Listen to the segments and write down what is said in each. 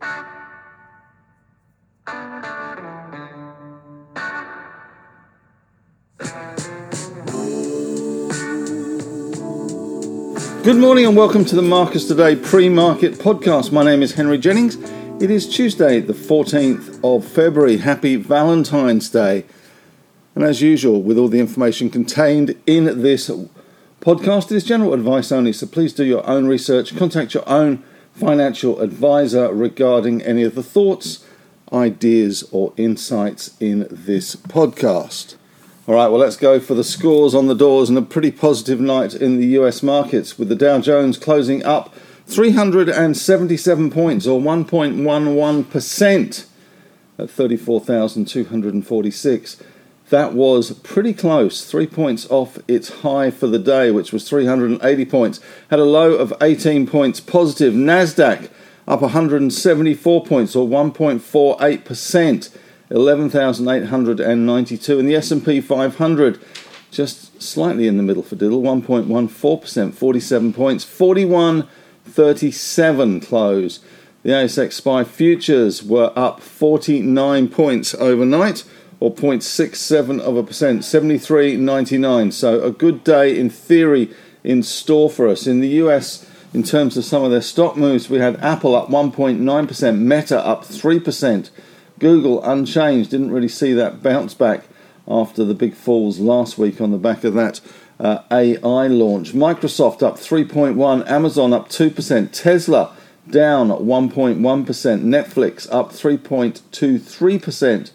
Good morning and welcome to the Marcus Today pre market podcast. My name is Henry Jennings. It is Tuesday, the 14th of February. Happy Valentine's Day. And as usual, with all the information contained in this podcast, it is general advice only, so please do your own research. Contact your own financial advisor regarding any of the thoughts, ideas, or insights in this podcast. All right, well, let's go for the scores on the doors and a pretty positive night in the US markets with the Dow Jones closing up 377 points or 1.11% at 34,246. That was pretty close, three points off its high for the day, which was 380 points. Had a low of 18 points positive. NASDAQ up 174 points or 1.48%. 11,892 and the S&P 500 just slightly in the middle for diddle 1.14% 47 points 41.37 close the ASX SPI futures were up 49 points overnight or 0.67 of a percent 73.99 so a good day in theory in store for us in the US in terms of some of their stock moves we had Apple up 1.9% Meta up 3% Google unchanged, didn't really see that bounce back after the big falls last week on the back of that uh, AI launch. Microsoft up 3.1, Amazon up 2%, Tesla down 1.1%, Netflix up 3.23%.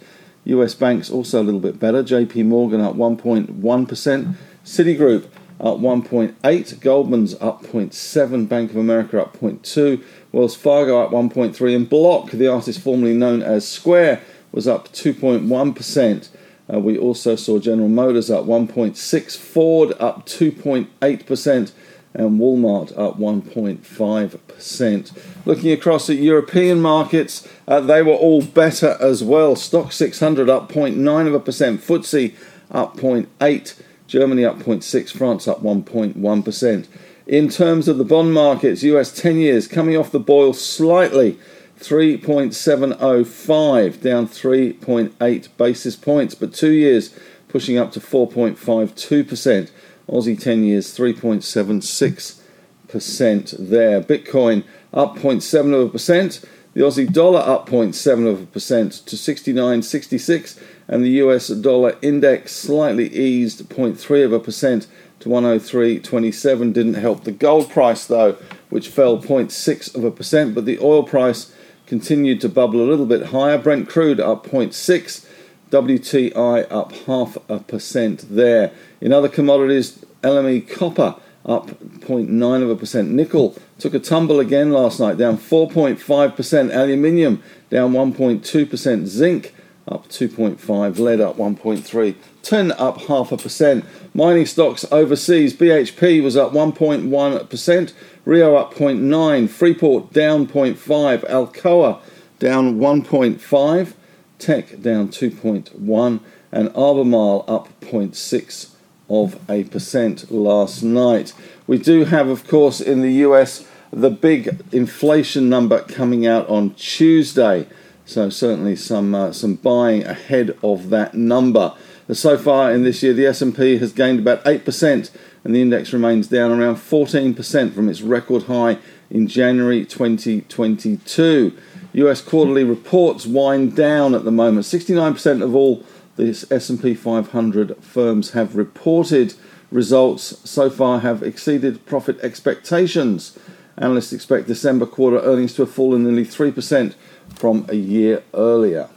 US banks also a little bit better. JP Morgan up 1.1%, Citigroup up 1.8, Goldman's up 0.7, Bank of America up 0.2, Wells Fargo up 1.3, and Block, the artist formerly known as Square, was up 2.1%. Uh, we also saw General Motors up 1.6, Ford up 2.8%, and Walmart up 1.5%. Looking across at European markets, uh, they were all better as well. Stoxx 600 up 0.9 of a percent, FTSE up 0.8, Germany up 0.6, France up 1.1%. In terms of the bond markets, US 10 years coming off the boil slightly, 3.705, down 3.8 basis points, but two years pushing up to 4.52%. Aussie 10 years 3.76% there. Bitcoin up 0.7 of a percent. The Aussie dollar up 0.7 of a percent to 69.66, and the US dollar index slightly eased 0.3 of a percent to 103.27 didn't help the gold price though, which fell 0.6 of a percent, but the oil price continued to bubble a little bit higher. Brent crude up 0.6, WTI up half a percent there. In other commodities, LME copper up 0.9 of a percent. Nickel took a tumble again last night, down 4.5%. Aluminium down 1.2%. Zinc up 2.5, lead up 1.3, tin up half a percent. Mining stocks overseas, BHP was up 1.1%, Rio up 0.9, Freeport down 0.5, Alcoa down 1.5, Teck down 2.1, and Albemarle up 0.6 of a percent last night. We do have, of course, in the US the big inflation number coming out on Tuesday. So certainly some uh, some buying ahead of that number. So far in this year, the S&P has gained about eight percent, and the index remains down around 14% from its record high in January 2022. US quarterly reports wind down at the moment. 69% of all the S&P 500 firms have reported results so far have exceeded profit expectations. Analysts expect December quarter earnings to have fallen nearly 3% from a year earlier.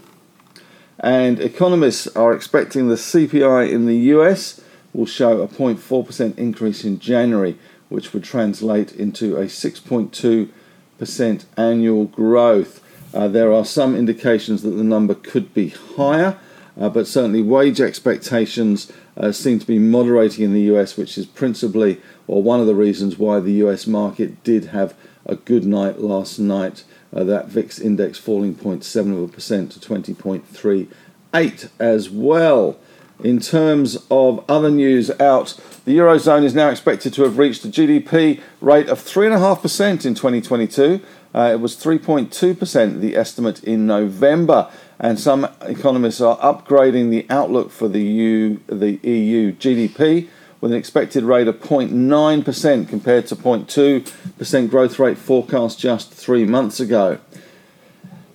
And economists are expecting the CPI in the US will show a 0.4% increase in January, which would translate into a 6.2% annual growth. Uh, there are some indications that the number could be higher, uh, but certainly wage expectations uh, seem to be moderating in the US, which is principally or one of the reasons why the US market did have a good night last night uh, that VIX index falling 0.7 of a percent to 20.38 as well. In terms of other news out, the Eurozone is now expected to have reached a GDP rate of 3.5% in 2022. Uh, it was 3.2%, the estimate in November. And some economists are upgrading the outlook for the EU, the EU GDP with an expected rate of 0.9% compared to 0.2% growth rate forecast just three months ago.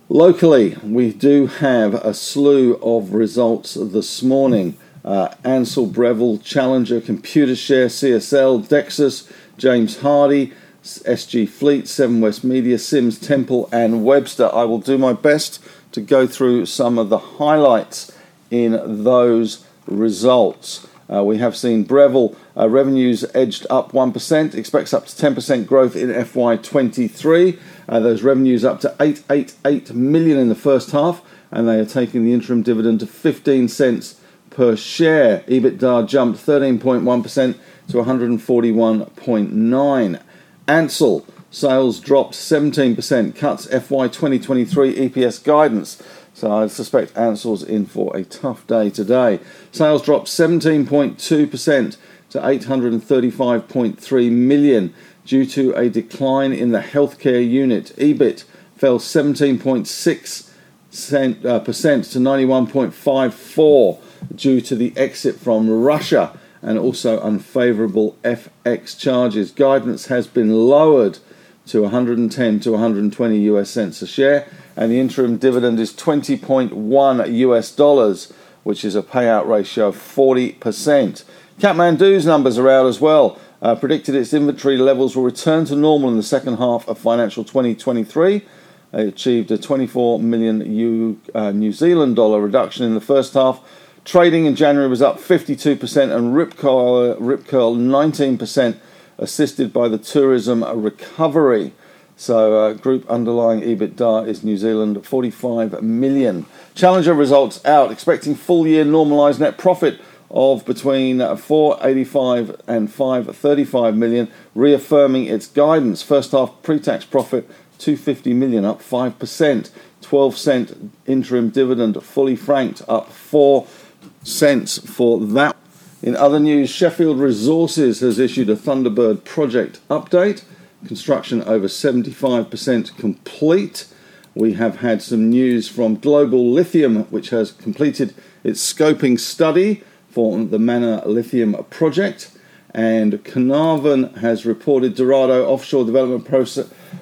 Locally, we do have a slew of results this morning. Uh, Ansell, Breville, Challenger, Computershare, CSL, Dexus, James Hardie, SG Fleet, Seven West Media, Sims, Temple, and Webster. I will do my best to go through some of the highlights in those results. Uh, we have seen Breville uh, revenues edged up 1%, expects up to 10% growth in FY23. Uh, those revenues up to 888 million in the first half, and they are taking the interim dividend to 15 cents per share. EBITDA jumped 13.1% to 141.9. Ansell sales dropped 17%, cuts FY 2023 EPS guidance. So I suspect Ansell's in for a tough day today. Sales dropped 17.2% to 835.3 million due to a decline in the healthcare unit. EBIT fell 17.6% uh, to 91.54 due to the exit from Russia and also unfavorable FX charges. Guidance has been lowered to 110 to 120 US cents a share, and the interim dividend is 20.1 US dollars, which is a payout ratio of 40%. Kathmandu's numbers are out as well. Uh, predicted its inventory levels will return to normal in the second half of financial 2023. It achieved a 24 million U, uh, New Zealand dollar reduction in the first half. Trading in January was up 52% and Rip Curl, Rip Curl 19% assisted by the tourism recovery. So, uh, group underlying EBITDA is New Zealand 45 million. Challenger results out, expecting full year normalised net profit of between 485 and 535 million, reaffirming its guidance. First half pre tax profit 250 million, up 5%. 12 cent interim dividend, fully franked, up 4 cents for that. In other news, Sheffield Resources has issued a Thunderbird project update. Construction over 75% complete. We have had some news from Global Lithium, which has completed its scoping study for the Manna Lithium project. And Carnarvon has reported Dorado offshore development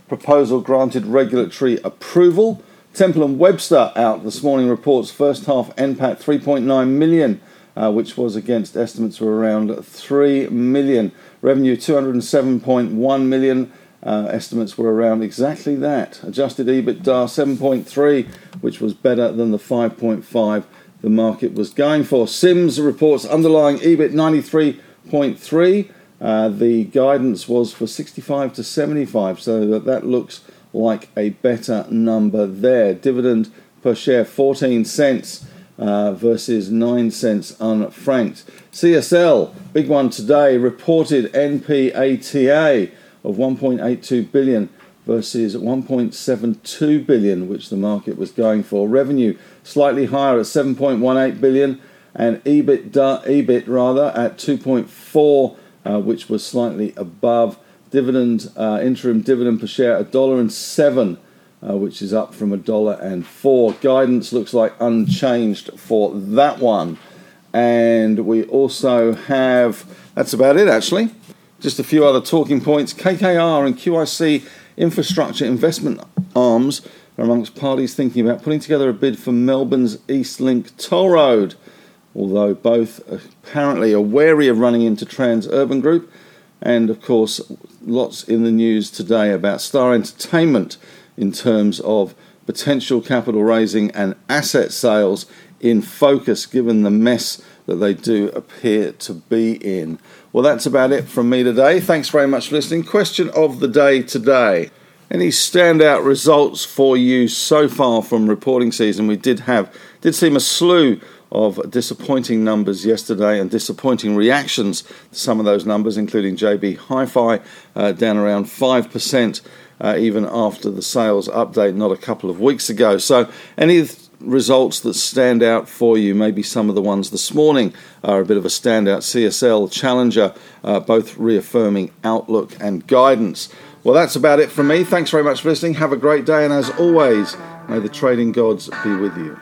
proposal granted regulatory approval. Temple and Webster out this morning reports first half NPAT 3.9 million uh, which was against estimates were around 3 million. Revenue 207.1 million. Uh, estimates were around exactly that. Adjusted EBITDA 7.3, which was better than the 5.5 the market was going for. Sims reports underlying EBIT 93.3. Uh, the guidance was for 65 to 75, so that, that looks like a better number there. Dividend per share 14 cents uh, versus 9 cents unfranked. CSL, big one today, reported NPATA of 1.82 billion versus 1.72 billion, which the market was going for. Revenue slightly higher at 7.18 billion, and EBIT, EBIT rather at 2.4, uh, which was slightly above. Dividend, uh, interim dividend per share, a dollar and seven uh, which is up from a dollar and four. Guidance looks like unchanged for that one. And we also have, that's about it actually. Just a few other talking points. KKR and QIC infrastructure investment arms are amongst parties thinking about putting together a bid for Melbourne's East Link toll road. Although both apparently are wary of running into Transurban Group, and of course, lots in the news today about Star Entertainment in terms of potential capital raising and asset sales in focus given the mess that they do appear to be in. Well, that's about it from me today. Thanks very much for listening. Question of the day today. Any standout results for you so far from reporting season? We did have, did seem a slew of disappointing numbers yesterday and disappointing reactions to some of those numbers, including JB Hi Fi uh, down around 5% uh, even after the sales update not a couple of weeks ago. So, any results that stand out for you, maybe some of the ones this morning are a bit of a standout. CSL, Challenger, uh, both reaffirming outlook and guidance. Well, that's about it from me. Thanks very much for listening. Have a great day, and as always, may the trading gods be with you.